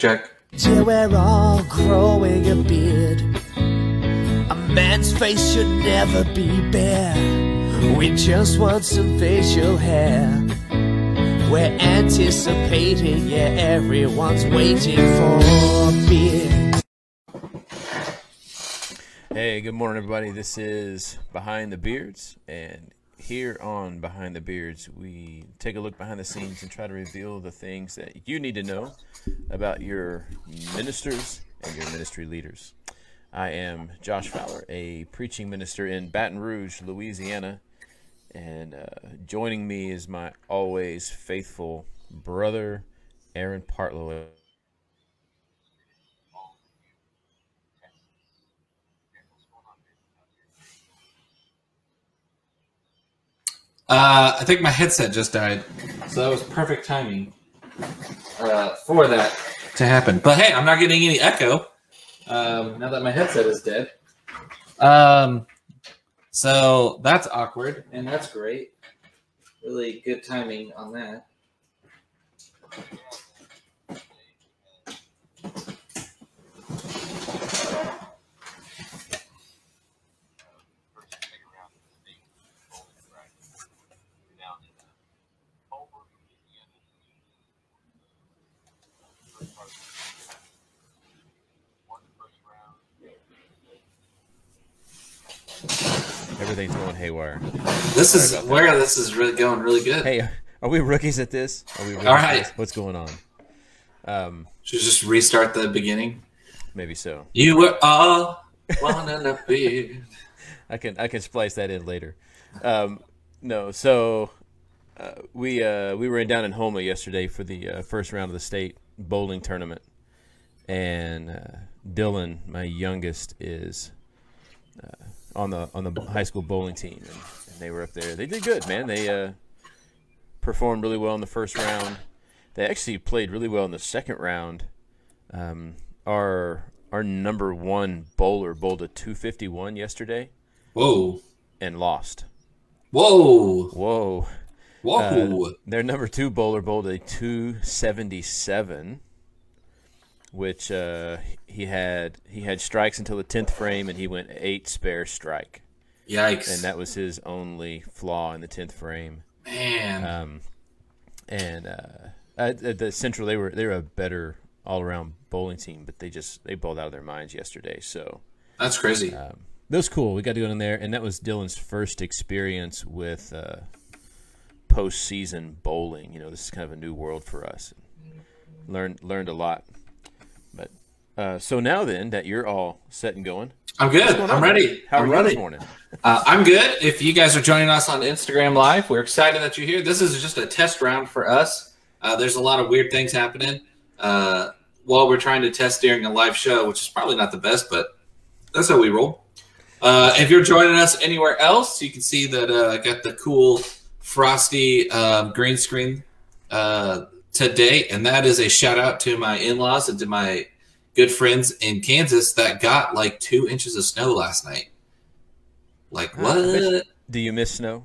Check. Till we're all growing a beard. A man's face should never be bare. We just want some facial hair. We're anticipating, yeah, everyone's waiting for a beard. Hey, good morning, everybody. This is Behind the Beards, and here on Behind the Beards, we take a look behind the scenes and try to reveal the things that you need to know about your ministers and your ministry leaders. I am Josh Fowler, a preaching minister in Baton Rouge, Louisiana, and uh, joining me is my always faithful brother, Aaron Partlow. Uh, I think my headset just died, so that was perfect timing uh, for that to happen. But hey, I'm not getting any echo um, now that my headset is dead. Um, so that's awkward, and that's great. Really good timing on that. Everything's going haywire. This is where this is really going really good. Hey, are we rookies at this? Are we rookies All this? What's going on? Um, Should we just restart the beginning. maybe so. You were all wanting to be. I can I can splice that in later. Um, no, so uh, we uh, we were in down in Houma yesterday for the uh, first round of the state bowling tournament, and uh, Dylan, my youngest, is uh, on the on the high school bowling team, and, and they were up there. They did good, man. They uh, performed really well in the first round. They actually played really well in the second round. Um, our our number one bowler bowled a 251 yesterday Whoa. and lost. Whoa. Whoa. Whoa. Uh, their number two bowler bowled a 277, which uh, he had he had strikes until the 10th frame, and he went eight spare strike, Yikes. and that was his only flaw in the 10th frame. Man. Um, and uh, at, the Central, they were they were a better all around bowling team, but they just they bowled out of their minds yesterday. So That's crazy. that was cool. We got to go in there, and that was Dylan's first experience with uh, postseason bowling. You know, this is kind of a new world for us. Learned learned a lot. Uh, so now then that you're all set and going, I'm good. I'm ready. how are I'm you ready. this morning? Uh, I'm good. If you guys are joining us on Instagram Live, we're excited that you're here. This is just a test round for us. Uh, there's a lot of weird things happening uh, while we're trying to test during a live show, which is probably not the best, but that's how we roll. Uh, if you're joining us anywhere else, you can see that uh, I got the cool frosty um, green screen uh, today, and that is a shout out to my in-laws and to my good friends in Kansas that got like two inches of snow last night. Like I bet what? Do you miss snow?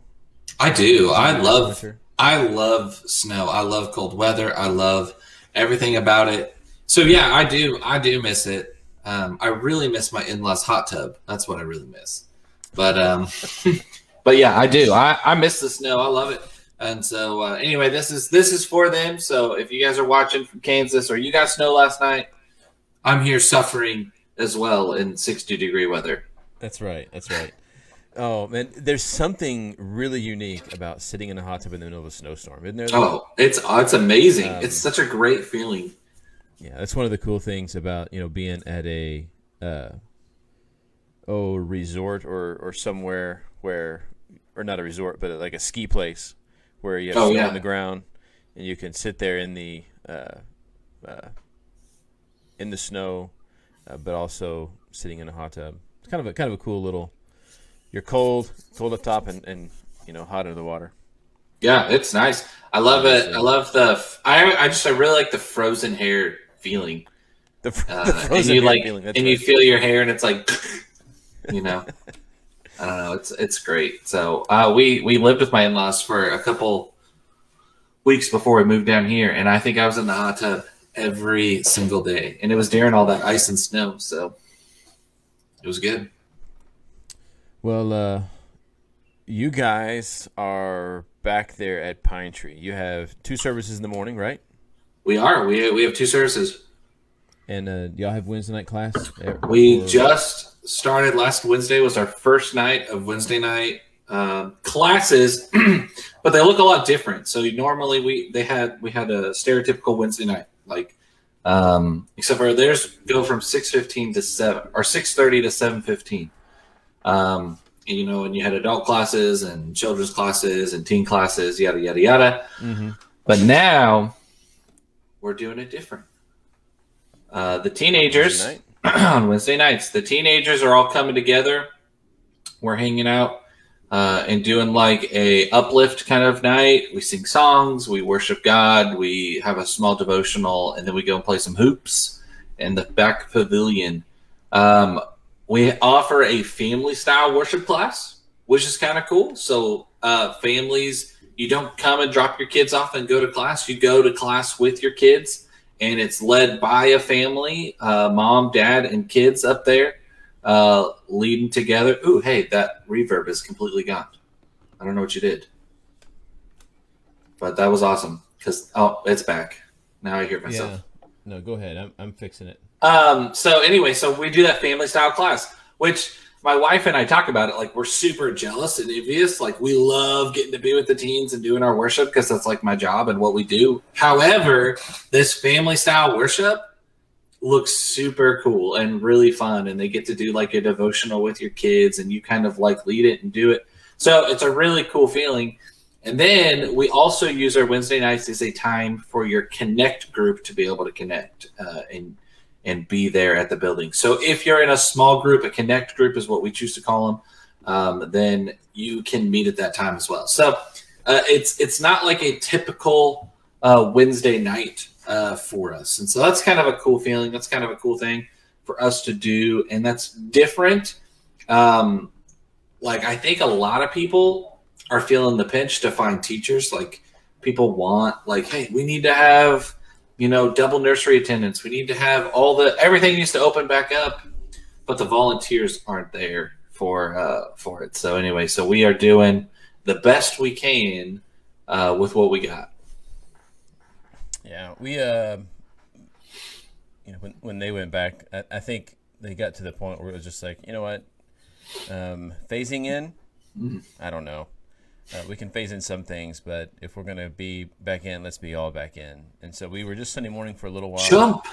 I do. I love. I love snow. I love cold weather. I love everything about it. So yeah, I do. I do miss it. Um, I really miss my in-laws hot tub. That's what I really miss. But um, but yeah, I do. I, I miss the snow. I love it. And so uh, anyway, this is this is for them. So if you guys are watching from Kansas or you got snow last night, I'm here suffering as well in 60 degree weather. That's right. That's right. Oh man, there's something really unique about sitting in a hot tub in the middle of a snowstorm, isn't there? Oh, it's it's amazing. Um, it's such a great feeling. Yeah, that's one of the cool things about you know being at a uh, oh resort or or somewhere where or not a resort but like a ski place where you have Oh, snow yeah. on the ground and you can sit there in the uh, uh, in the snow, uh, but also sitting in a hot tub. It's kind of a kind of a cool little. You're cold, cold up top, and, and you know hot under the water. Yeah, it's nice. I love it. I love the. I I just I really like the frozen hair feeling. The, fr- Uh, the and frozen you hair like feeling. That's and you feel your hair and it's like, you know, I don't know. It's it's great. So uh, we we lived with my in laws for a couple weeks before we moved down here, and I think I was in the hot tub every single day, and it was during all that ice and snow, so it was good. Well, uh, you guys are back there at Pine Tree. You have two services in the morning, right? We are. We we have two services. And uh, y'all have Wednesday night class. We or... just started last Wednesday. Was our first night of Wednesday night uh, classes, but they look a lot different. So normally we they had we had a stereotypical Wednesday night like um, except for theirs go from six fifteen to seven or six thirty to seven fifteen. Um, and, you know, and you had adult classes and children's classes and teen classes, yada yada yada. Mm-hmm. But now we're doing it different. Uh, the teenagers Wednesday on Wednesday nights, the teenagers are all coming together. We're hanging out uh, and doing like a uplift kind of night. We sing songs, we worship God, we have a small devotional, and then we go and play some hoops in the back pavilion. Um, we offer a family style worship class, which is kind of cool. So uh, families, you don't come and drop your kids off and go to class. You go to class with your kids, and it's led by a family, uh, mom, dad, and kids up there uh, leading together. Ooh, hey, that reverb is completely gone. I don't know what you did, but that was awesome because oh, it's back. Now I hear myself. Yeah. No, go ahead. I'm I'm fixing it. Um. So anyway, so we do that family style class, which my wife and I talk about it. Like we're super jealous and envious. Like we love getting to be with the teens and doing our worship because that's like my job and what we do. However, this family style worship looks super cool and really fun and they get to do like a devotional with your kids and you kind of like lead it and do it. So it's a really cool feeling. And then we also use our wednesday nights as a time for your connect group to be able to connect uh, and and be there at the building. So if you're in a small group a connect group is what we choose to call them um, then you can meet at that time as well. So uh, it's it's not like a typical uh, wednesday night uh, for us. And so that's kind of a cool feeling. That's kind of a cool thing for us to do. And that's different. Um, like, I think a lot of people are feeling the pinch to find teachers. Like, people want, like, hey, we need to have, you know, double nursery attendance. We need to have all the, everything needs to open back up. But the volunteers aren't there for uh, for it. So anyway, so we are doing the best we can uh, with what we got. Yeah, we uh, you know, when when they went back, I, I think they got to the point where it was just like, you know what, um, phasing in. Mm-hmm. I don't know. Uh, we can phase in some things, but if we're gonna be back in, let's be all back in. And so we were just Sunday morning for a little while. Jump.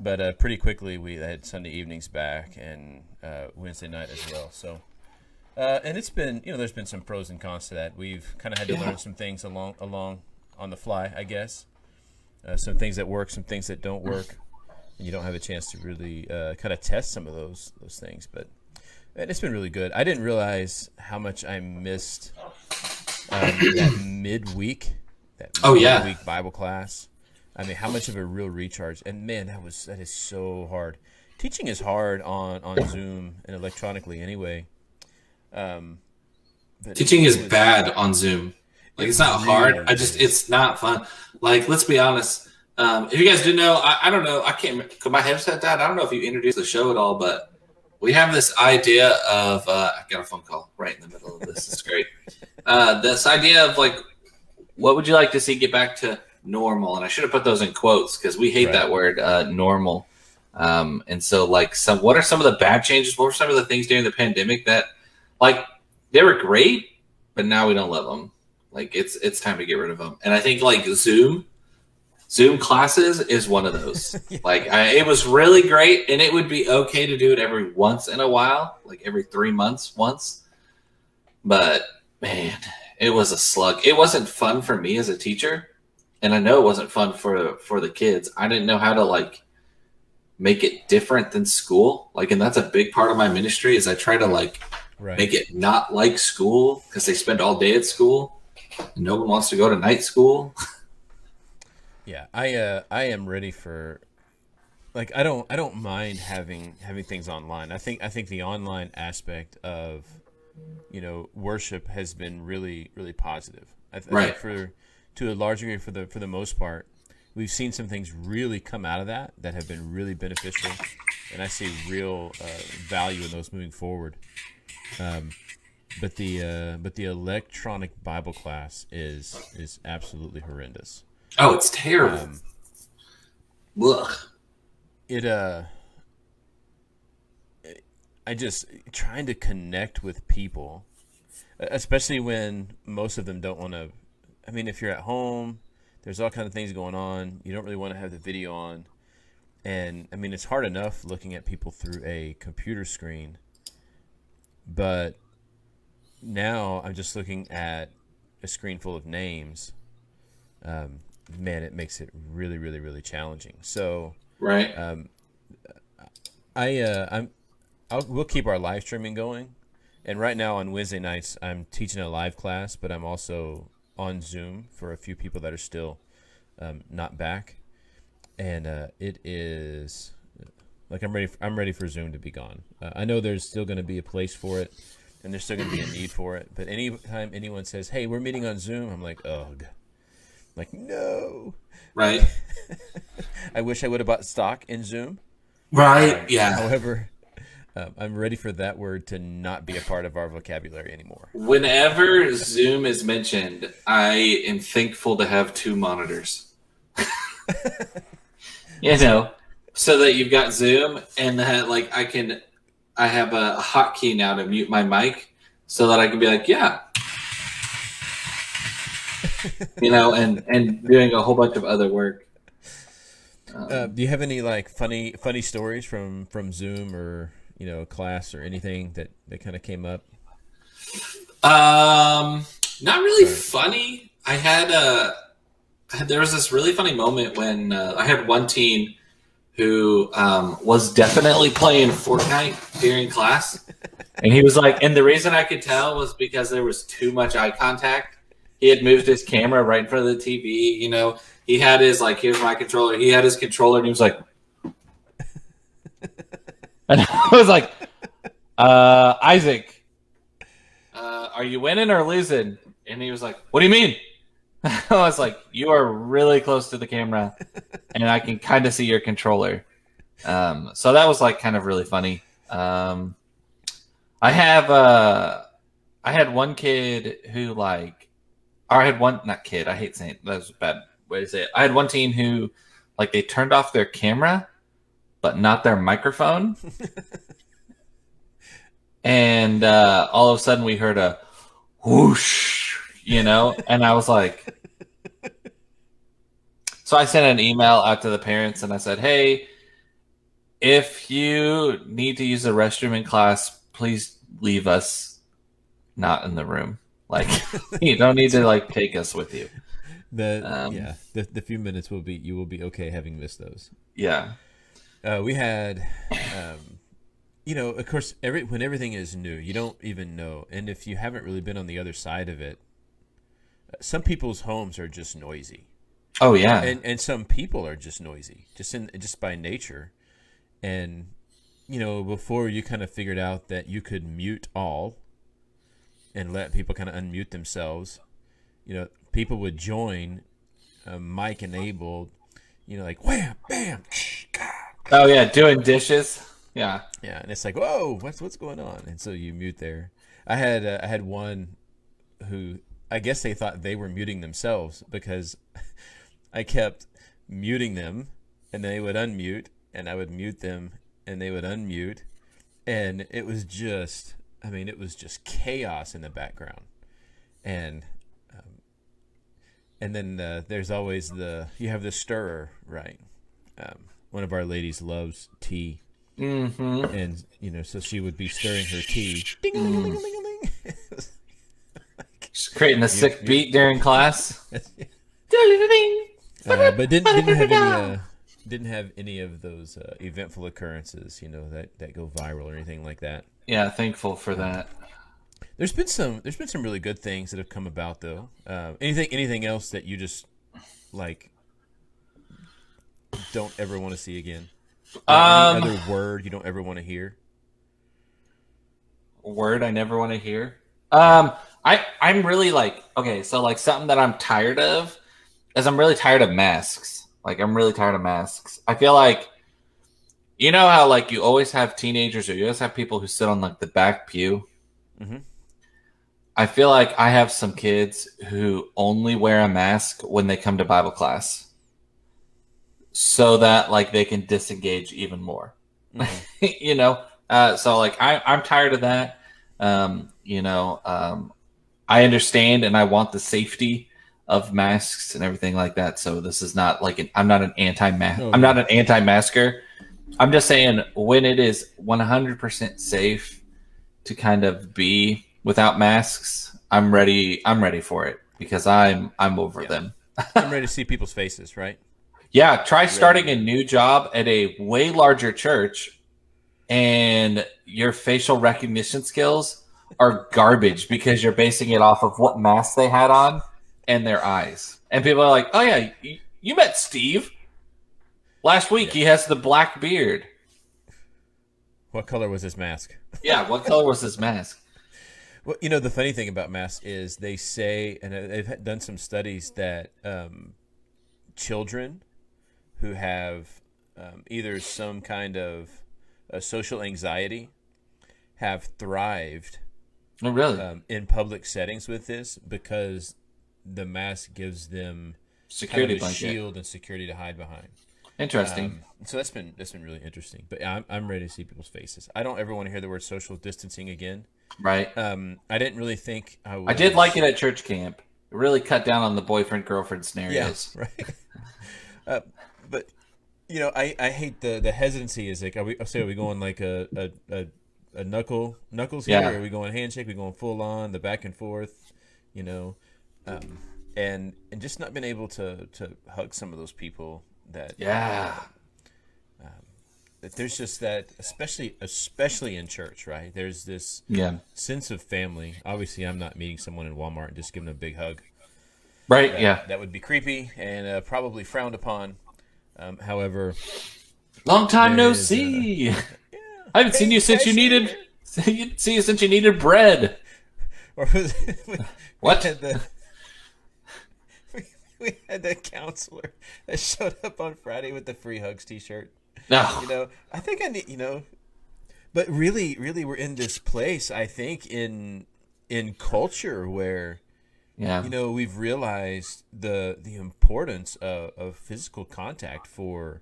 But uh, pretty quickly we had Sunday evenings back and uh, Wednesday night as well. So. Uh, and it's been, you know, there's been some pros and cons to that. We've kind of had to yeah. learn some things along along on the fly, I guess uh, some things that work, some things that don't work, and you don't have a chance to really uh, kind of test some of those those things. But it's been really good. I didn't realize how much I missed um, that midweek, that oh yeah week Bible class. I mean, how much of a real recharge? And man, that was that is so hard. Teaching is hard on on Zoom and electronically anyway. Um, Teaching is bad on Zoom. Like it's not hard. I just it's not fun. Like let's be honest. Um, if you guys didn't know, I, I don't know. I can't. Could my headset died? I don't know if you introduced the show at all, but we have this idea of. Uh, I got a phone call right in the middle of this. it's great. Uh, this idea of like, what would you like to see get back to normal? And I should have put those in quotes because we hate right. that word, uh, normal. Um, and so, like, some what are some of the bad changes? What were some of the things during the pandemic that, like, they were great, but now we don't love them? Like it's it's time to get rid of them. And I think like Zoom, Zoom classes is one of those. yeah. Like I, it was really great, and it would be okay to do it every once in a while, like every three months once. But man, it was a slug. It wasn't fun for me as a teacher, and I know it wasn't fun for for the kids. I didn't know how to like make it different than school. Like, and that's a big part of my ministry is I try to like right. make it not like school because they spend all day at school no one wants to go to night school. yeah, I uh, I am ready for like I don't I don't mind having having things online. I think I think the online aspect of you know worship has been really really positive. I, th- right. I think for to a large degree for the for the most part, we've seen some things really come out of that that have been really beneficial, and I see real uh, value in those moving forward. Um, but the uh, but the electronic Bible class is is absolutely horrendous. Oh, it's terrible. Um, Ugh. It uh, I just trying to connect with people, especially when most of them don't want to. I mean, if you're at home, there's all kind of things going on. You don't really want to have the video on, and I mean, it's hard enough looking at people through a computer screen, but now I'm just looking at a screen full of names. Um, man, it makes it really, really, really challenging. So, right. Um, I uh, I'm I'll, we'll keep our live streaming going, and right now on Wednesday nights I'm teaching a live class, but I'm also on Zoom for a few people that are still um, not back, and uh, it is like I'm ready. For, I'm ready for Zoom to be gone. Uh, I know there's still going to be a place for it and there's still going to be a need for it. But anytime anyone says, "Hey, we're meeting on Zoom," I'm like, "Ugh." like, no. Right. I wish I would have bought stock in Zoom. Right. Um, yeah. However, um, I'm ready for that word to not be a part of our vocabulary anymore. Whenever Zoom is mentioned, I am thankful to have two monitors. you know, so that you've got Zoom and that like I can I have a hotkey now to mute my mic so that I can be like, yeah. you know, and and doing a whole bunch of other work. Um, uh, do you have any like funny funny stories from from Zoom or you know class or anything that that kind of came up? Um, not really Sorry. funny. I had a there was this really funny moment when uh, I had one teen who um, was definitely playing Fortnite during class. And he was like, and the reason I could tell was because there was too much eye contact. He had moved his camera right in front of the TV. You know, he had his, like, here's my controller. He had his controller and he was like, and I was like, uh, Isaac, uh, are you winning or losing? And he was like, what do you mean? I was like, you are really close to the camera, and I can kind of see your controller. Um, so that was like kind of really funny. Um, I have uh, I had one kid who like, or I had one not kid. I hate saying that was a bad way to say it. I had one teen who like they turned off their camera, but not their microphone, and uh, all of a sudden we heard a whoosh you know? And I was like, so I sent an email out to the parents and I said, hey, if you need to use the restroom in class, please leave us not in the room. Like, you don't need to like take us with you. The um, yeah, the, the few minutes will be you will be okay having missed those. Yeah, uh, we had, um, you know, of course, every when everything is new, you don't even know, and if you haven't really been on the other side of it, some people's homes are just noisy. Oh yeah, and and some people are just noisy, just in just by nature, and you know before you kind of figured out that you could mute all, and let people kind of unmute themselves, you know people would join, uh, mic enabled, you know like wham bam. Oh yeah, doing dishes. Yeah, yeah, and it's like whoa, what's what's going on? And so you mute there. I had uh, I had one who I guess they thought they were muting themselves because I kept muting them and they would unmute and I would mute them and they would unmute and it was just I mean it was just chaos in the background. And um, and then uh, there's always the you have the stirrer right? Um, one of our ladies loves tea. Mm-hmm. and you know so she would be stirring her tea. Mm. Just creating a sick you, beat during class. uh, but didn't, didn't have any uh, didn't have any of those uh, eventful occurrences, you know, that, that go viral or anything like that. Yeah, thankful for that. There's been some there's been some really good things that have come about though. Uh, anything anything else that you just like don't ever want to see again? Um, any other word you don't ever want to hear? Word I never want to hear. Um, I I'm really like okay, so like something that I'm tired of is I'm really tired of masks. Like I'm really tired of masks. I feel like you know how like you always have teenagers or you always have people who sit on like the back pew. Mhm. I feel like I have some kids who only wear a mask when they come to Bible class, so that like they can disengage even more. you know, uh, so like I I'm tired of that. Um, you know, um, I understand and I want the safety of masks and everything like that. So this is not like an, I'm not an anti-mask. Oh, I'm not an anti-masker. I'm just saying when it is 100% safe to kind of be without masks, I'm ready. I'm ready for it because I'm I'm over Yeah. them. I'm ready to see people's faces, right? Yeah, try starting a new job at a way larger church and your facial recognition skills are garbage because you're basing it off of what mask they had on and their eyes. And people are like, "Oh yeah, you, you met Steve last week. He has the black beard." What color was his mask? Yeah, what color was his mask? Well, you know, the funny thing about masks is they say, and they've done some studies that um, children who have um, either some kind of uh, social anxiety have thrived Oh, really? um, in public settings with this because the mask gives them kind Security of a shield and security to hide behind. Interesting. Um, so that's been that's been really interesting. But I'm I'm ready to see people's faces. I don't ever want to hear the word social distancing again. right. Um, I didn't really think I would. I did like it at church camp. It really cut down on the boyfriend girlfriend scenarios. Yeah, right. uh, but you know, I, I hate the the hesitancy. Is like, are we? Say, are we going like a a, a, a knuckle knuckles here? Yeah. Are we going handshake? we going full on the back and forth? You know, um, and and just not been able to to hug some of those people that Yeah. that there's just that especially especially in church right there's this Yeah. sense of family obviously i'm not meeting someone in walmart and just giving them a big hug Right. That- yeah. that would be creepy and uh, probably frowned upon um, however Long time There no is, uh, see. I haven't seen you since you needed. See you since you needed bread. or was we, What? we had the we, we had the counselor that showed up on friday with the free hugs t-shirt No. you know i think i need you know but really really we're in this place i think in in culture where yeah. you know we've realized the the importance of, of physical contact for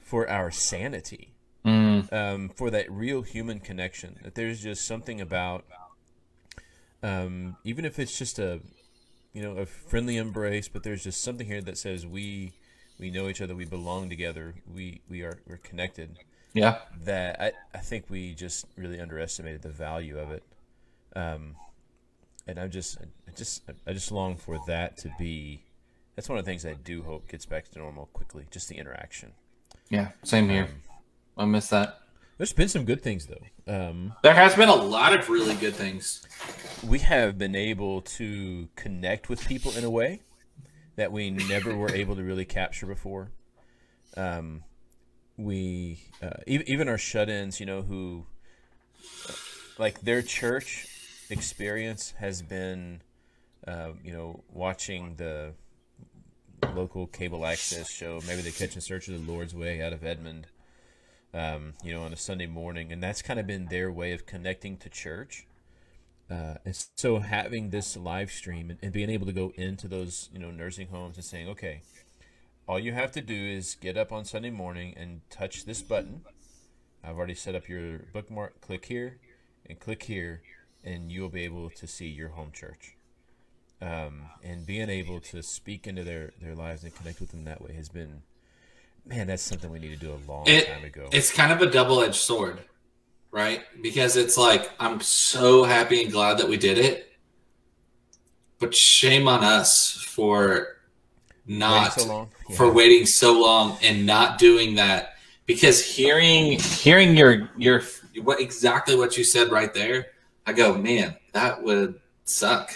for our sanity Mm, um, for that real human connection that there's just something about um, even if it's just a you know a friendly embrace but there's just something here that says we we know each other we belong together we we are we're connected yeah. that I, I think we just really underestimated the value of it. Um, and I'm just I just I just long for that to be that's one of the things I do hope gets back to normal quickly, just the interaction. Yeah. Same here. Um, I miss that. There's been some good things though. Um, There has been a lot of really good things. we have been able to connect with people in a way that we never were able to really capture before. Um, we uh, even, even our shut-ins, you know, who like their church experience has been, uh, you know, watching the local cable access show. Maybe they catch in search of the Lord's Way out of Edmond. Um, you know, on a Sunday morning, and that's kind of been their way of connecting to church. Uh, and so having this live stream and, and being able to go into those you know nursing homes and saying okay all you have to do is get up on sunday morning and touch this button. I've already set up your bookmark. Click here and click here and you'll be able to see your home church. Um, and being able to speak into their, their lives and connect with them that way has been man that's something we need to do a long It, time ago. it's kind of a double edged sword, right? Because it's like, I'm so happy and glad that we did it. But shame on us for not Waiting so long? for waiting so long and not doing that. Because hearing hearing your your what exactly what you said right there i go man that would suck.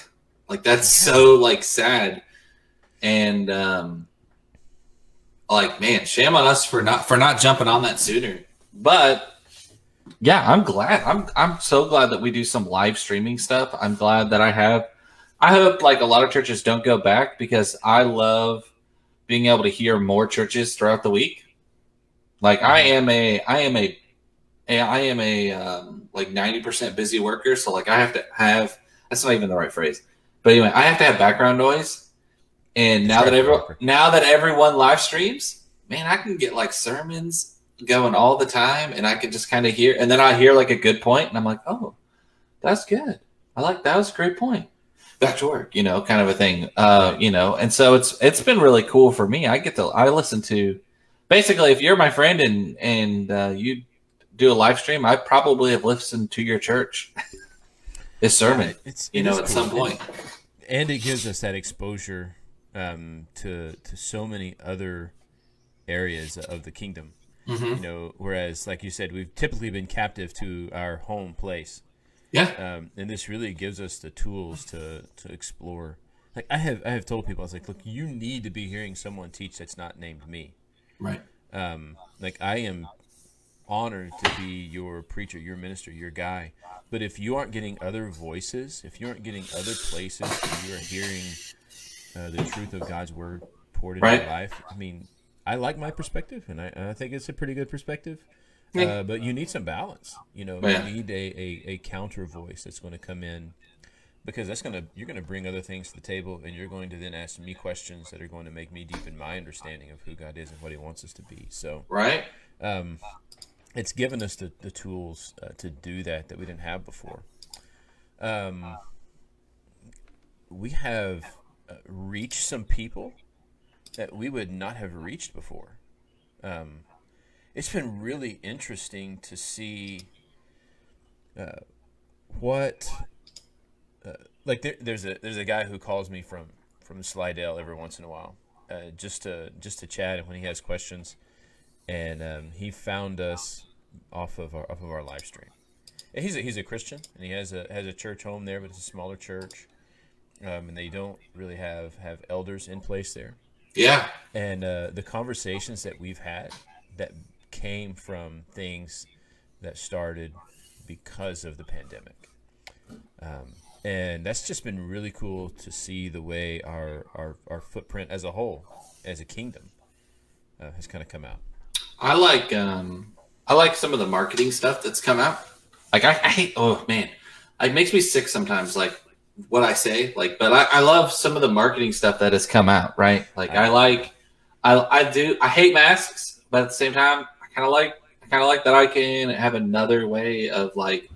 Like that's so like sad. And um like man shame on us for not for not jumping on that sooner but yeah i'm glad i'm i'm so glad that we do some live streaming stuff i'm glad that i have i hope like a lot of churches don't go back because i love being able to hear more churches throughout the week. Like I am a I am a, a I am a um, like ninety percent busy worker, so like I have to have that's not even the right phrase. But anyway, I have to have background noise. And now that every, now that everyone live streams, man, I can get like sermons going all the time, and I can just kind of hear, and then I hear like a good point, and I'm like, oh, that's good. I like that was a great point. Back to work, you know, kind of a thing. Uh, you know, and so it's it's been really cool for me. I get to I listen to basically if you're my friend and and uh, you do a live stream, I probably have listened to your church. this sermon, It's you know, at cool. some point. and it gives us that exposure um, to to so many other areas of the kingdom. Mm-hmm. You know, whereas like you said, we've typically been captive to our home place, Yeah, um, and this really gives us the tools to to explore. Like I have I have told people, I was like, look, you need to be hearing someone teach that's not named me. right. um, like I am honored to be your preacher, your minister, your guy. But if you aren't getting other voices, if you aren't getting other places where you are hearing uh, the truth of God's word poured into Right. your life, I mean, I like my perspective, and I, and I think it's a pretty good perspective. Yeah. Uh, but you need some balance. You know, Yeah. you need a, a, a counter voice that's going to come in because that's going to you're going to bring other things to the table, and you're going to then ask me questions that are going to make me deepen my understanding of who God is and what He wants us to be. So Right. um, it's given us the, the tools uh, to do that that we didn't have before. Um, we have reached some people that we would not have reached before. Um, it's been really interesting to see uh, what, uh, like there, there's a there's a guy who calls me from from Slidell every once in a while, uh, just to just to chat when he has questions and um, he found us off of our off of our live stream. And he's a, he's a Christian, and he has a has a church home there, but it's a smaller church, um, and they don't really have have elders in place there. Yeah. And uh, the conversations that we've had that came from things that started because of the pandemic. Um, and that's just been really cool to see the way our, our, our footprint as a whole, as a kingdom, uh, has kind of come out. I like um I like some of the marketing stuff that's come out. Like I, I hate oh man. It makes me sick sometimes like what I say. Like but I, I love some of the marketing stuff that has come out, right? Like I like I I do I hate masks, but at the same time I kinda like I kinda like that I can have another way of like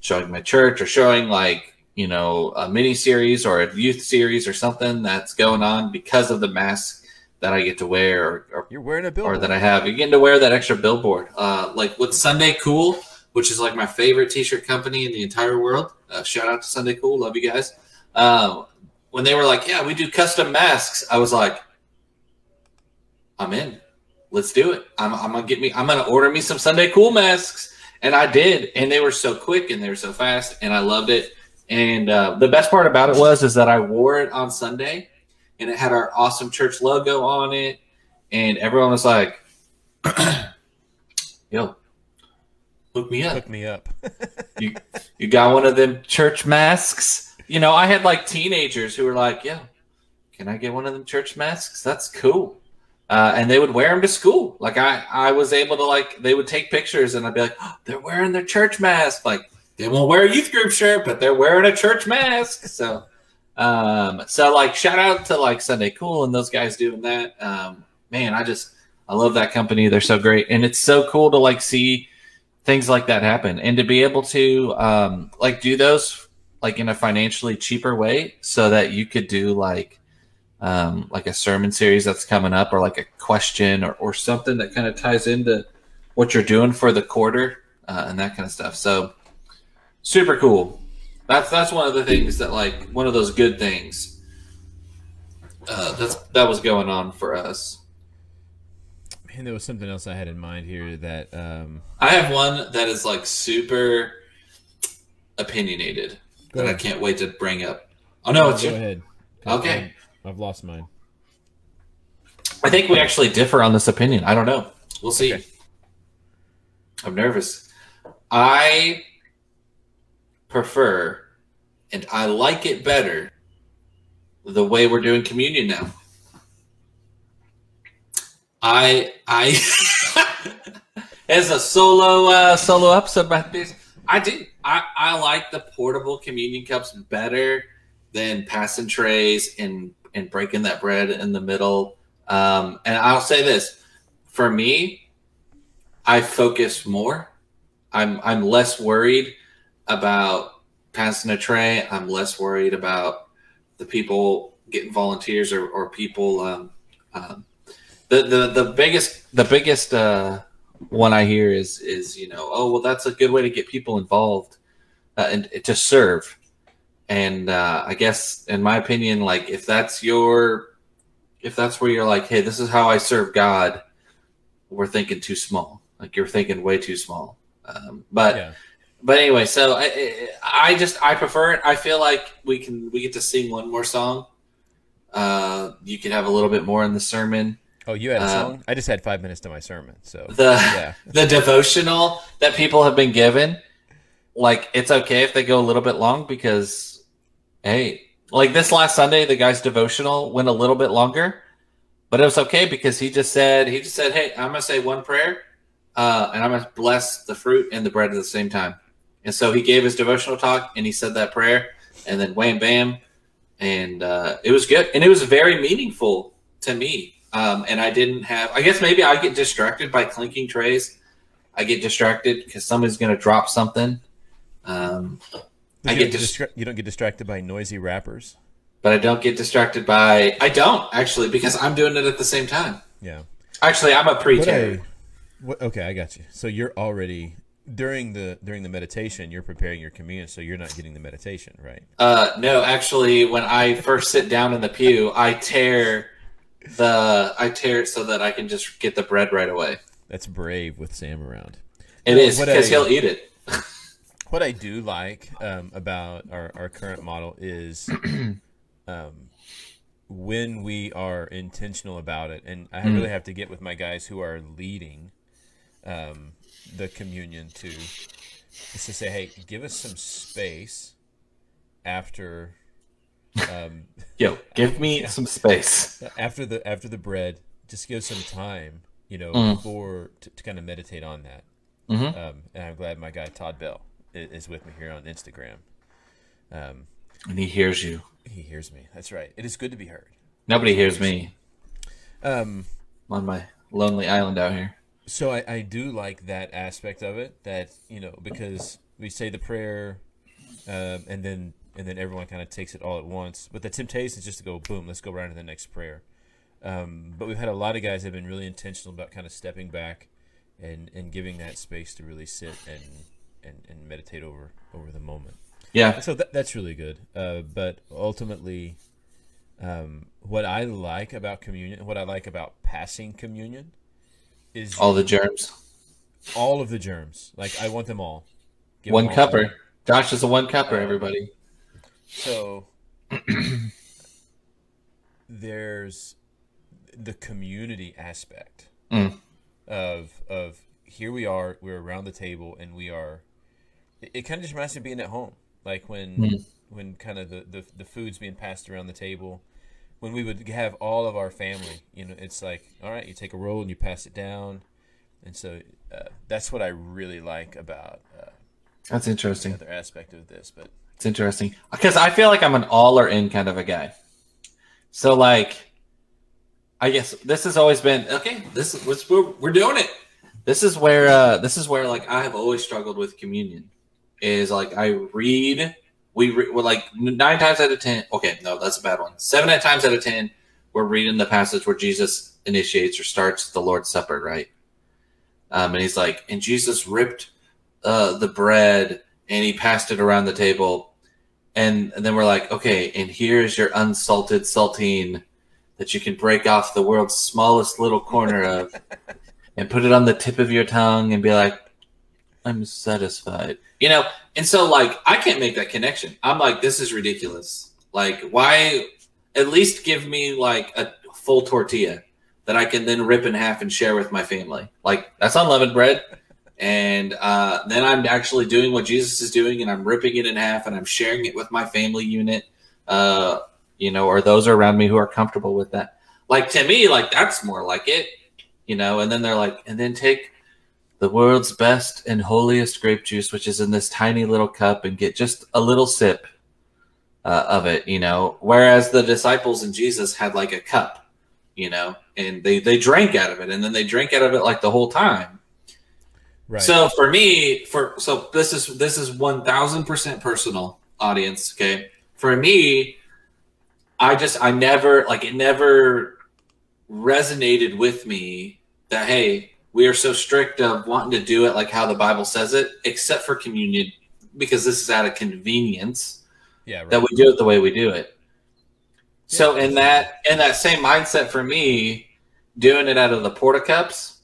showing my church or showing like you know a mini series or a youth series or something that's going on because of the mask that I get to wear or, or You're wearing a or that I have. You're getting to wear that extra billboard. Uh, like with Sunday Cool, which is like my favorite t-shirt company in the entire world. Uh, shout out to Sunday Cool, love you guys. Um, when they were like, "Yeah, we do custom masks," I was like, "I'm in. Let's do it. I'm, I'm gonna get me. I'm gonna order me some Sunday Cool masks." And I did, and they were so quick and they were so fast, and I loved it. And uh, the best part about it was is that I wore it on Sunday, and it had our awesome church logo on it, and everyone was like, "Yo, hook me up." Hook me up. you you got one of them church masks? You know, I had like teenagers who were like, "Yeah, can I get one of them church masks? That's cool." Uh, and they would wear them to school. Like I, I was able to like they would take pictures, and I'd be like, oh, "They're wearing their church mask." Like they won't wear a youth group shirt, but they're wearing a church mask. So, um, so like shout out to like Sunday Cool and those guys doing that. Um, man, I just I love that company. They're so great, and it's so cool to like see things like that happen. And to be able to um, like do those like in a financially cheaper way so that you could do like um, like a sermon series that's coming up or like a question or, or something that kind of ties into what you're doing for the quarter uh, and that kind of stuff. So super cool. That's that's one of the things that like one of those good things uh, that's that was going on for us Man, there was something else I had in mind here that um, I have one that is like super opinionated that I can't wait to bring up. Oh no, it's go you. ahead. Okay. I'm- I've lost mine. I think we actually differ on this opinion. I don't know. We'll see. Okay. I'm nervous. I prefer and I like it better the way we're doing communion now. I I as a solo uh, solo episode about this, I do. I, I like the portable communion cups better than passing trays and and breaking that bread in the middle. Um, and I'll say this for me, I focus more. I'm I'm less worried about passing a tray. I'm less worried about the people getting volunteers or, or people. Um, um, the, the the biggest the biggest uh, one I hear is is you know oh well that's a good way to get people involved uh, and to serve. And uh, I guess in my opinion, like if that's your if that's where you're like, hey, this is how I serve God, we're thinking too small. Like you're thinking way too small. Um, but Yeah. but anyway, so I, I just I prefer it. I feel like we can we get to sing one more song. Uh, you can have a little bit more in the sermon. Oh, you had a Uh, song? I just had five minutes to my sermon, so The yeah. the devotional that people have been given, like it's okay if they go a little bit long because, hey, like this last Sunday, the guy's devotional went a little bit longer, but it was okay because he just said he just said, hey, I'm gonna say one prayer, uh, and I'm gonna bless the fruit and the bread at the same time, and so he gave his devotional talk and he said that prayer, and then wham bam, and uh, it was good and it was very meaningful to me. Um, and I didn't have. I guess maybe I get distracted by clinking trays. I get distracted because somebody's going to drop something. Um, I you, get don't get dis- distra- you don't get distracted by noisy wrappers. but I don't get distracted by. I don't actually because I'm doing it at the same time. Yeah. Actually, I'm a pre-terror. What, okay, I got you. So you're already during the during the meditation, you're preparing your communion, so you're not getting the meditation, right? Uh, no, actually, when I first sit down in the pew, I tear the I tear it so that I can just get the bread right away. That's brave with Sam around. It is because he'll eat it. What I do like um, about our, our current model is um, when we are intentional about it, and I really have to get with my guys who are leading um, the communion to is to say, hey, give us some space after um, Yo, give me some space. after the after the bread. Just give some time, you know, Mm. for to, to kind of meditate on that. Mhm. Um, and I'm glad my guy Todd Bell is, is with me here on Instagram. Um, And he hears you. he hears me. That's right. It is good to be heard. Nobody hears me Um, on my lonely island out here. so I, I do like that aspect of it. That you know, because we say the prayer, um, and then and then everyone kind of takes it all at once. But the temptation is just to go boom. Let's go right to the next prayer. Um, but we've had a lot of guys that have been really intentional about kind of stepping back and and giving that space to really sit and and, and meditate over over the moment. Yeah. So that, that's really good. Uh, but ultimately, um, what I like about communion, what I like about passing communion, is All the germs. all of the germs. Like I want them all. Give One them all me. Josh is a one cupper, everybody. So there's the community aspect Mm. of of here we are, we're around the table, and we are. It, it kind of just reminds me of being at home, like when Mm. when kind of the, the the food's being passed around the table. When we would have all of our family, you know, it's like, all right, you take a roll and you pass it down, and so uh, that's what I really like about uh, That's interesting. the other aspect of this. But It's interesting because I feel like I'm an all or in kind of a guy. So like, I guess this has always been okay. This is we're, we're doing it. This is where uh, this is where like I have always struggled with communion. Is like I read we re- we're like nine times out of ten. Okay, no, that's a bad one. Seven times out of ten, we're reading the passage where Jesus initiates or starts the Lord's Supper, right? Um, and he's like, and Jesus ripped uh, the bread and he passed it around the table. And, and then we're like, okay, and here's your unsalted saltine that you can break off the world's smallest little corner of and put it on the tip of your tongue and be like, I'm satisfied. You know, and so like I can't make that connection. I'm like, this is ridiculous. Like, why at least give me like a full tortilla that I can then rip in half and share with my family? Like, that's unleavened bread and uh, then I'm actually doing what Jesus is doing, and I'm ripping it in half, and I'm sharing it with my family unit, uh, you know, or those around me who are comfortable with that. Like to me, like that's more like it. you know, and then they're like, and then take the world's best and holiest grape juice, which is in this tiny little cup, and get just a little sip uh, of it, you know. Whereas the disciples and Jesus had like a cup, you know, and they they drank out of it, and then they drank out of it like the whole time. Right. So for me, for so this is this is one thousand percent personal audience. Okay, for me, I just I never like it never resonated with me that hey we are so strict of wanting to do it like how the Bible says it, except for communion because this is out of convenience yeah. Right. that we do it the way we do it. So in that in that same mindset for me, doing it out of the porta cups,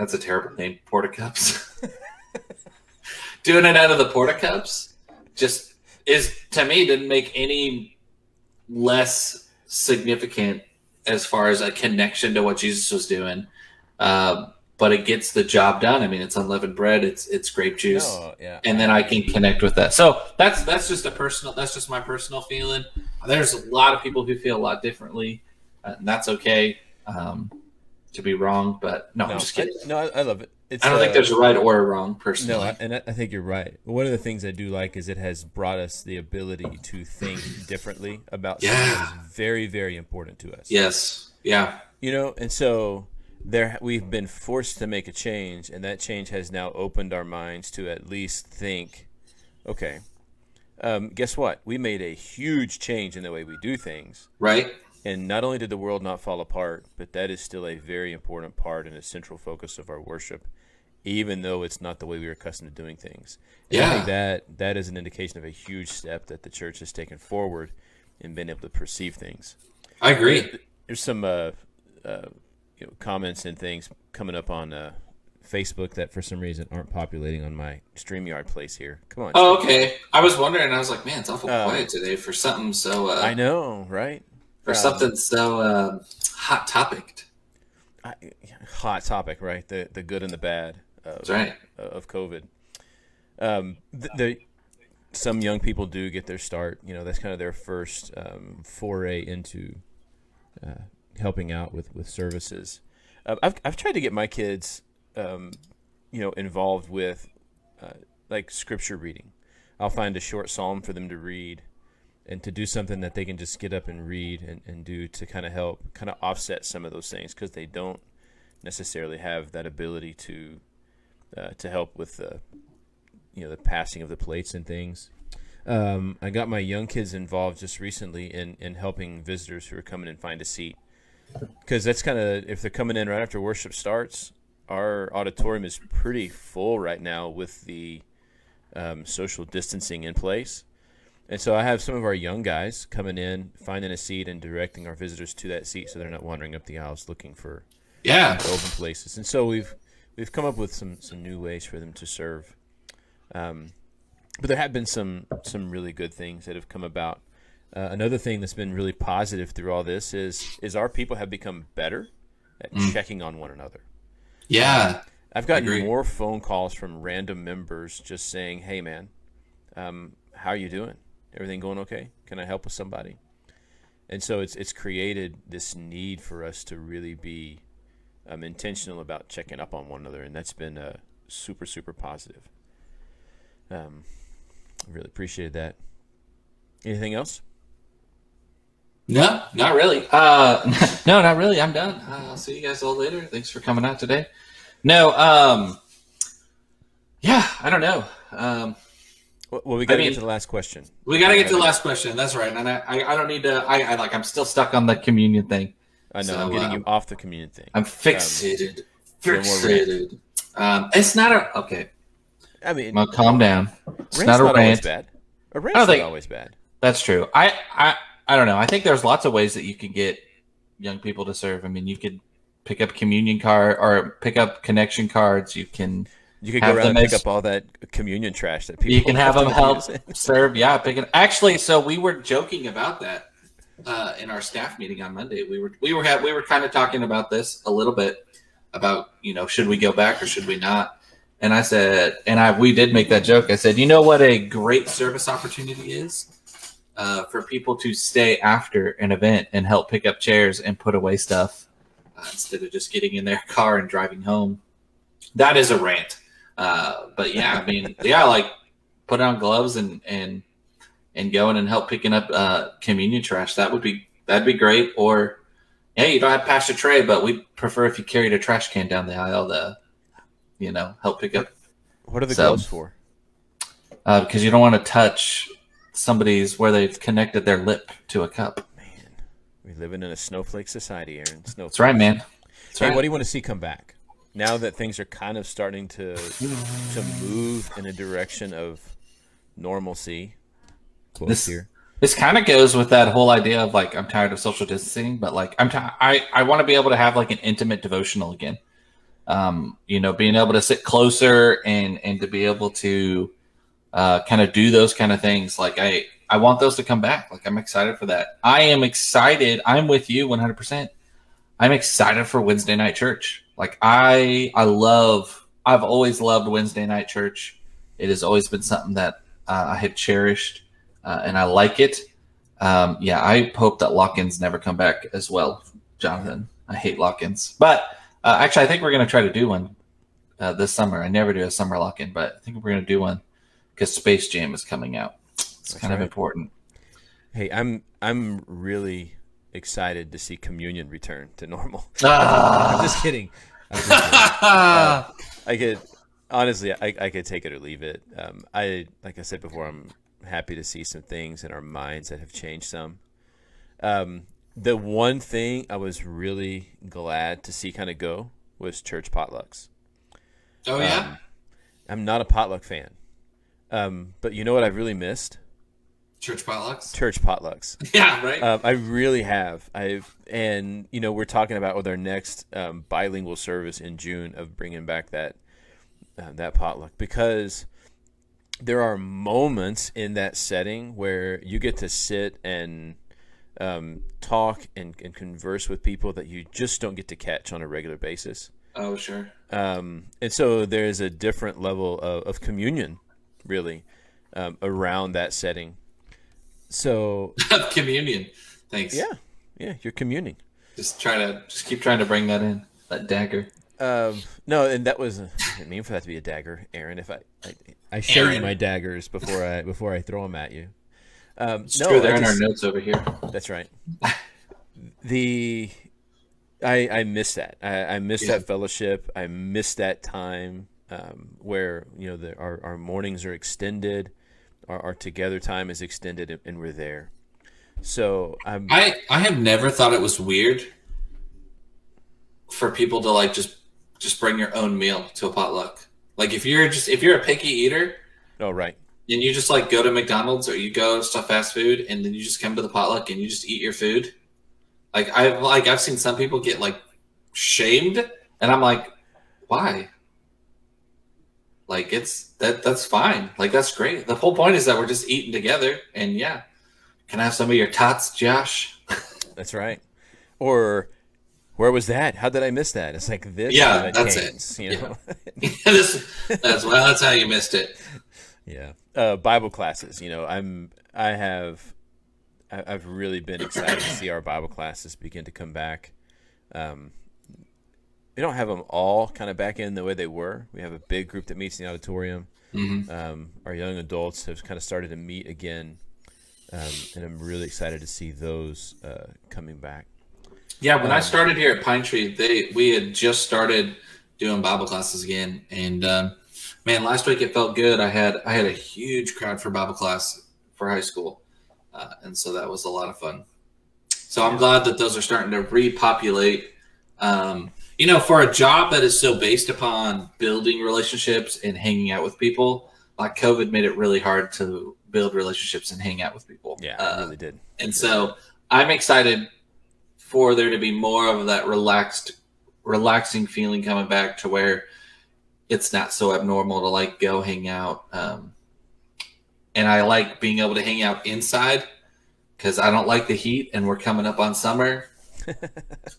that's a terrible name, porta cups. doing it out of the porta cups just is to me didn't make any less significant as far as a connection to what Jesus was doing. Um, but it gets the job done. I mean, it's unleavened bread, it's it's grape juice, No, yeah. and then I can connect with that. So that's that's just a personal. That's just my personal feeling. There's a lot of people who feel a lot differently, uh, and that's okay um, to be wrong. But no, no, I'm just I, kidding. no, I, I love it. It's, I don't think uh, there's a right or a wrong personally. No, I- and I I think you're right. One of the things I do like is it has brought us the ability to think differently about something that is very, very important to us. yes, yeah, You know, and so there we've been forced to make a change, and that change has now opened our minds to at least think, okay, um, guess what? We made a huge change in the way we do things. right. And not only did the world not fall apart, but that is still a very important part and a central focus of our worship, even though it's not the way we are accustomed to doing things. And I Yeah. think that that is an indication of a huge step that the church has taken forward and been able to perceive things. I agree. There's some uh, uh, you know, comments and things coming up on uh, Facebook that for some reason aren't populating on my StreamYard place here. Come on. Oh, okay. I was wondering. I was like, man, it's awful Um, quiet today for something so uh, I know, right? Um, something so um hot topic. Hot topic, right? The the good and the bad of, right. of COVID. Um, the, the some young people do get their start. You know, that's kind of their first um, foray into uh, helping out with with services. Uh, I've I've tried to get my kids, um, you know, involved with uh, like scripture reading. I'll find a short psalm for them to read and to do something that they can just get up and read and, and do to kind of help kind of offset some of those things because they don't necessarily have that ability to uh, to help with the you know the passing of the plates and things. Um, I got my young kids involved just recently in, in helping visitors who are coming and find a seat because that's kind of if they're coming in right after worship starts. Our auditorium is pretty full right now with the um, social distancing in place. And so I have some of our young guys coming in, finding a seat, and directing our visitors to that seat, so they're not wandering up the aisles looking for Yeah. open places. And so we've we've come up with some some new ways for them to serve. Um, but there have been some some really good things that have come about. Uh, another thing that's been really positive through all this is is our people have become better at checking on one another. Yeah. I've gotten more phone calls from random members just saying, "Hey, man, um, how are you doing? Everything going okay? Can I help with somebody?" And so it's it's created this need for us to really be um, intentional about checking up on one another, and that's been uh, super super positive. Um, I really appreciated that. Anything else? No, not really. Uh, no, not really. I'm done. Uh, I'll see you guys all later. Thanks for coming out today. No, um, yeah, I don't know. Um, Well, we got to mean- get to the last question. we got to get to the last question. That's right. And I, I, I don't need to. I, I like. I'm still stuck on the communion thing. I know So, I'm getting um, you off the communion thing. I'm fixated. little more rant. fixated. Um, it's not a okay. I mean, Well, calm down. It's not a always rant. bad. A rant's don't not think- always bad. That's true. I, I I don't know. I think there's lots of ways that you can get young people to serve. I mean, you could pick up communion card or pick up connection cards. You can You could go around and pick as- up all that communion trash that people. you can have them left help serve. Yeah, picking. Actually, so we were joking about that uh, in our staff meeting on Monday. We were we were ha- we were kind of talking about this a little bit about you know should we go back or should we not. And I said, and I we did make that joke. I said, you know what a great service opportunity is uh, for people to stay after an event and help pick up chairs and put away stuff uh, instead of just getting in their car and driving home. That is a rant. Uh, but yeah, I mean, yeah, like put on gloves and and and go in and help picking up uh, communion trash. That would be that'd be great. Or hey, you don't have Pastor tray, but we prefer if you carried a trash can down the aisle to you know help pick up What are the So- gloves for? uh, because you don't want to touch somebody's where they've connected their lip to a cup. Man, we living in a snowflake society, Aaron. Snowflake. That's right, man. That's Hey, right. what do you want to see come back? Now that things are kind of starting to to move in a direction of normalcy. This- here. This kind of goes with that whole idea of like I'm tired of social distancing, but like I'm t- I I want to be able to have like an intimate devotional again. Um, you know, being able to sit closer and and to be able to uh, kind of do those kind of things. Like I I want those to come back. Like I'm excited for that. I am excited. I'm with you 100. percent I'm excited for Wednesday night church. Like I I love I've always loved Wednesday night church. It has always been something that uh, I have cherished uh, and I like it. Um, yeah, I hope that lock-ins never come back as well, Jonathan. I hate lock-ins, but uh, actually, I think we're going to try to do one uh, this summer. I never do a summer lock-in, but I think we're going to do one because Space Jam is coming out. It's kind of important. Hey, I'm I'm really excited to see communion return to normal. Ah, I'm just kidding. I'm just kidding. Uh, I could honestly, I, I could take it or leave it. Um, I like I said before, I'm happy to see some things in our minds that have changed some. Um, the one thing I was really glad to see kind of go was church potlucks. oh yeah, I'm not a potluck fan, um, but you know what I've really missed? Church potlucks. Church potlucks. Yeah, right. Um, I really have. I've and you know we're talking about with our next um, bilingual service in June of bringing back that uh, that potluck because there are moments in that setting where you get to sit and um, talk and, and converse with people that you just don't get to catch on a regular basis. oh sure. Um, and so there's a different level of, of communion, really, um, around that setting. So Communion. Thanks. yeah, yeah, you're communing. Just try to just keep trying to bring that in. That dagger. Um, no, and that was I didn't mean for that to be a dagger, Aaron. If I I, I show you my daggers before I before I throw them at you. Um, It's no, true. They're in our notes over here. That's right. the I I miss that. I, I miss Yeah. that fellowship. I miss that time um, where you know the, our our mornings are extended, our, our together time is extended, and, we're there. So I'm I I have never thought it was weird for people to like just just bring your own meal to a potluck. Like if you're just if you're a picky eater oh right. and you just like go to McDonald's or you go to fast food and then you just come to the potluck and you just eat your food. Like I've like I've seen some people get like shamed and I'm like, why? Like it's that that's fine. Like that's great. The whole point is that we're just eating together and yeah. Can I have some of your tots, Josh? That's right. Or where was that? How did I miss that? It's like this. Yeah, that's Canes, it. You know? this, that's well. That's how you missed it. Yeah. Uh, Bible classes. You know, I'm. I have. I've really been excited to see our Bible classes begin to come back. Um, we don't have them all kind of back in the way they were. We have a big group that meets in the auditorium. Um, our young adults have kind of started to meet again, um, and I'm really excited to see those uh, coming back. Yeah, when I started here at Pine Tree, they we had just started doing Bible classes again, and um, man, last week it felt good. I had I had a huge crowd for Bible class for high school, uh, and so that was a lot of fun. So I'm glad that those are starting to repopulate. Um, you know, for a job that is so based upon building relationships and hanging out with people, like COVID made it really hard to build relationships and hang out with people. Yeah, Uh, I really did. and so I'm excited for there to be more of that relaxed, relaxing feeling coming back to where it's not so abnormal to like go hang out. Um, and I like being able to hang out inside because I don't like the heat and we're coming up on summer.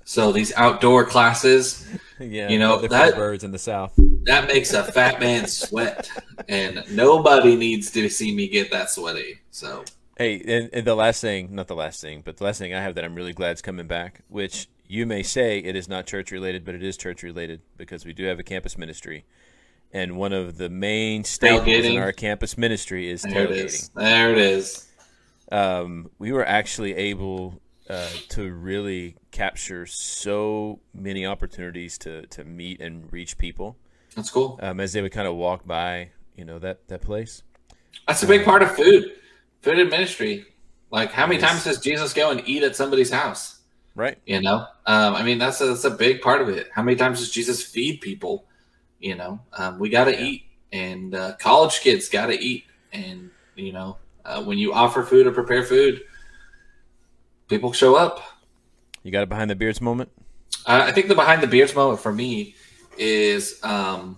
So these outdoor classes, Yeah, you know, that- the birds in the south. that makes a fat man sweat. And nobody needs to see me get that sweaty. So Hey, and, and the last thing, not the last thing, but the last thing I have that I'm really glad is coming back, which you may say it is not church related, but it is church related because we do have a campus ministry. And one of the main staples in our campus ministry is There it is. There it is. um, we were actually able uh, to really capture so many opportunities to, to meet and reach people That's cool. um, as they would kind of walk by, you know, that, that place. That's a big part of food, food and ministry. Like, how many times does Jesus go and eat at somebody's house? Right. You know, um, I mean, that's a, that's a big part of it. How many times does Jesus feed people? You know, um, we got to Yeah. eat, and uh, college kids got to eat. And you know, uh, when you offer food or prepare food, people show up. You got a behind the beards moment? Uh, I think the behind the beards moment for me is um,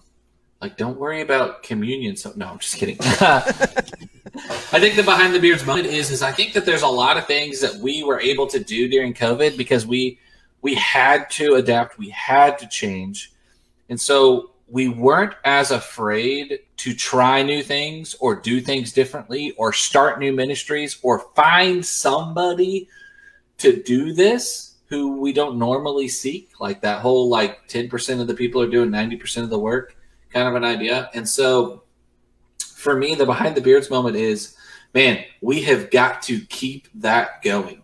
like, don't worry about communion. So no, I'm just kidding. I think the behind the beards moment is is I think that there's a lot of things that we were able to do during COVID because we we had to adapt, we had to change, and so we weren't as afraid to try new things or do things differently or start new ministries or find somebody to do this who we don't normally seek like that whole like 10% of the people are doing 90% of the work kind of an idea. And so for me the behind the beards moment is man we have got to keep that going.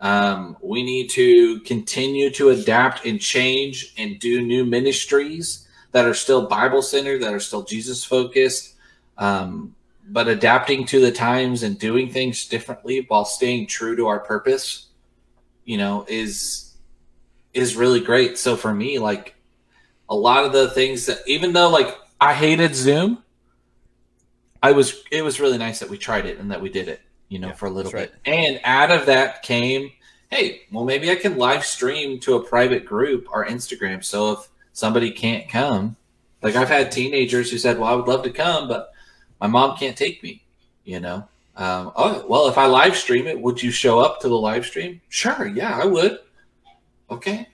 Um, we need to continue to adapt and change and do new ministries that are still bible centered that are still jesus focused um, but adapting to the times and doing things differently while staying true to our purpose you know is is really great. So for me like a lot of the things that even though like i hated zoom i was it was really nice that we tried it and that we did it you know Yeah, for a little bit. And out of that came hey well maybe i can live stream to a private group or instagram. So if somebody can't come like i've had teenagers who said well i would love to come but my mom can't take me you know um, oh well if i live stream it would you show up to the live stream? Sure yeah i would. Okay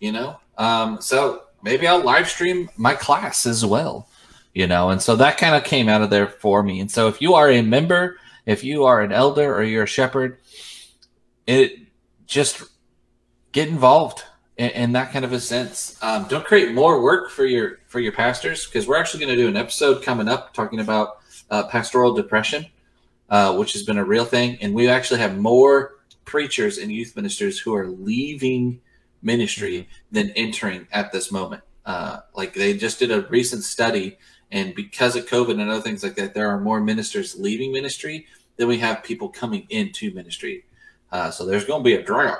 you know um, so maybe i'll live stream my class as well you know and so that kind of came out of there for me. And so if you are a member if you are an elder or you're a shepherd it just get involved in, in that kind of a sense. Um, don't create more work for your for your pastors because we're actually going to do an episode coming up talking about uh, pastoral depression uh, which has been a real thing. And we actually have more preachers and youth ministers who are leaving ministry than entering at this moment. Uh, like they just did a recent study and because of covid and other things like that there are more ministers leaving ministry than we have people coming into ministry. Uh, so there's going to be a drought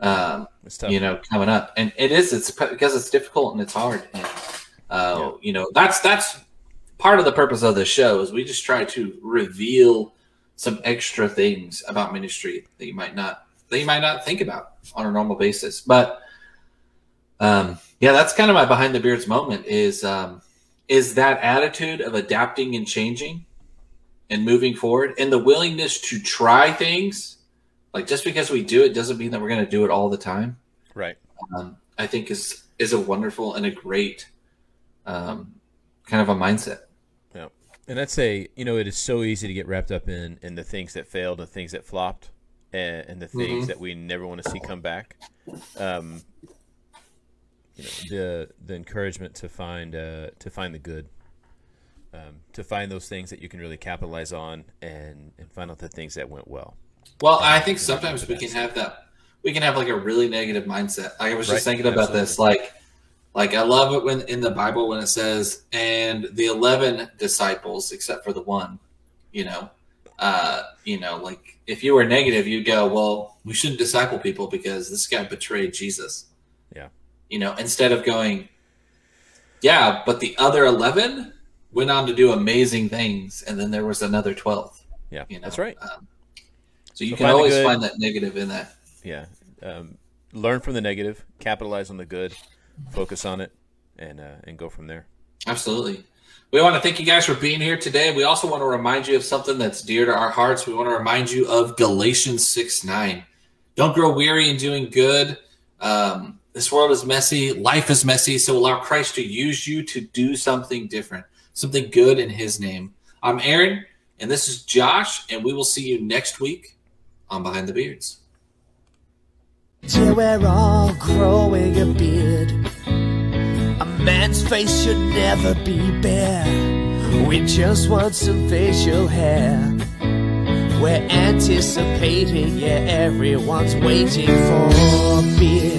um, you know coming up. And it is it's because it's difficult and it's hard. And uh, Yeah. you know that's that's part of the purpose of the show is we just try to reveal some extra things about ministry that you might not that you might not think about on a normal basis. But um yeah that's kind of my behind the beards moment is um is that attitude of adapting and changing and moving forward and the willingness to try things. Like just because we do it doesn't mean that we're going to do it all the time. Right. um, I think is is a wonderful and a great um, kind of a mindset. Yeah, and I'd say, you know, it is so easy to get wrapped up in in the things that failed, the things that flopped, and, and the things Mhm. that we never want to see come back. Um, you know, the the encouragement to find uh, to find the good, um, to find those things that you can really capitalize on, and and find out the things that went well. Well, I think sometimes we can have that. We can have like a really negative mindset. I was just Right, thinking about this, like, like I love it when in the Bible when it says, "And the eleven disciples, except for the one," you know, uh, you know, like if you were negative, you'd go, "Well, we shouldn't disciple people because this guy betrayed Jesus." Yeah. you know, instead of going, "Yeah, but the other eleven went on to do amazing things, and then there was another twelve. Yeah, You know, that's right. Um, so you So can find always good. find that negative in that. Yeah, um, learn from the negative, capitalize on the good, focus on it, and uh, and go from there. Absolutely. We want to thank you guys for being here today. We also want to remind you of something that's dear to our hearts. We want to remind you of Galatians 6 9. Don't grow weary in doing good. Um, this world is messy. Life is messy. So allow Christ to use you to do something different, something good in his name. I'm Aaron, and this is Josh, and we will see you next week on Behind the Beards. Yeah, we're all growing a beard. A man's face should never be bare. We just want some facial hair. We're anticipating, yeah, everyone's waiting for beer.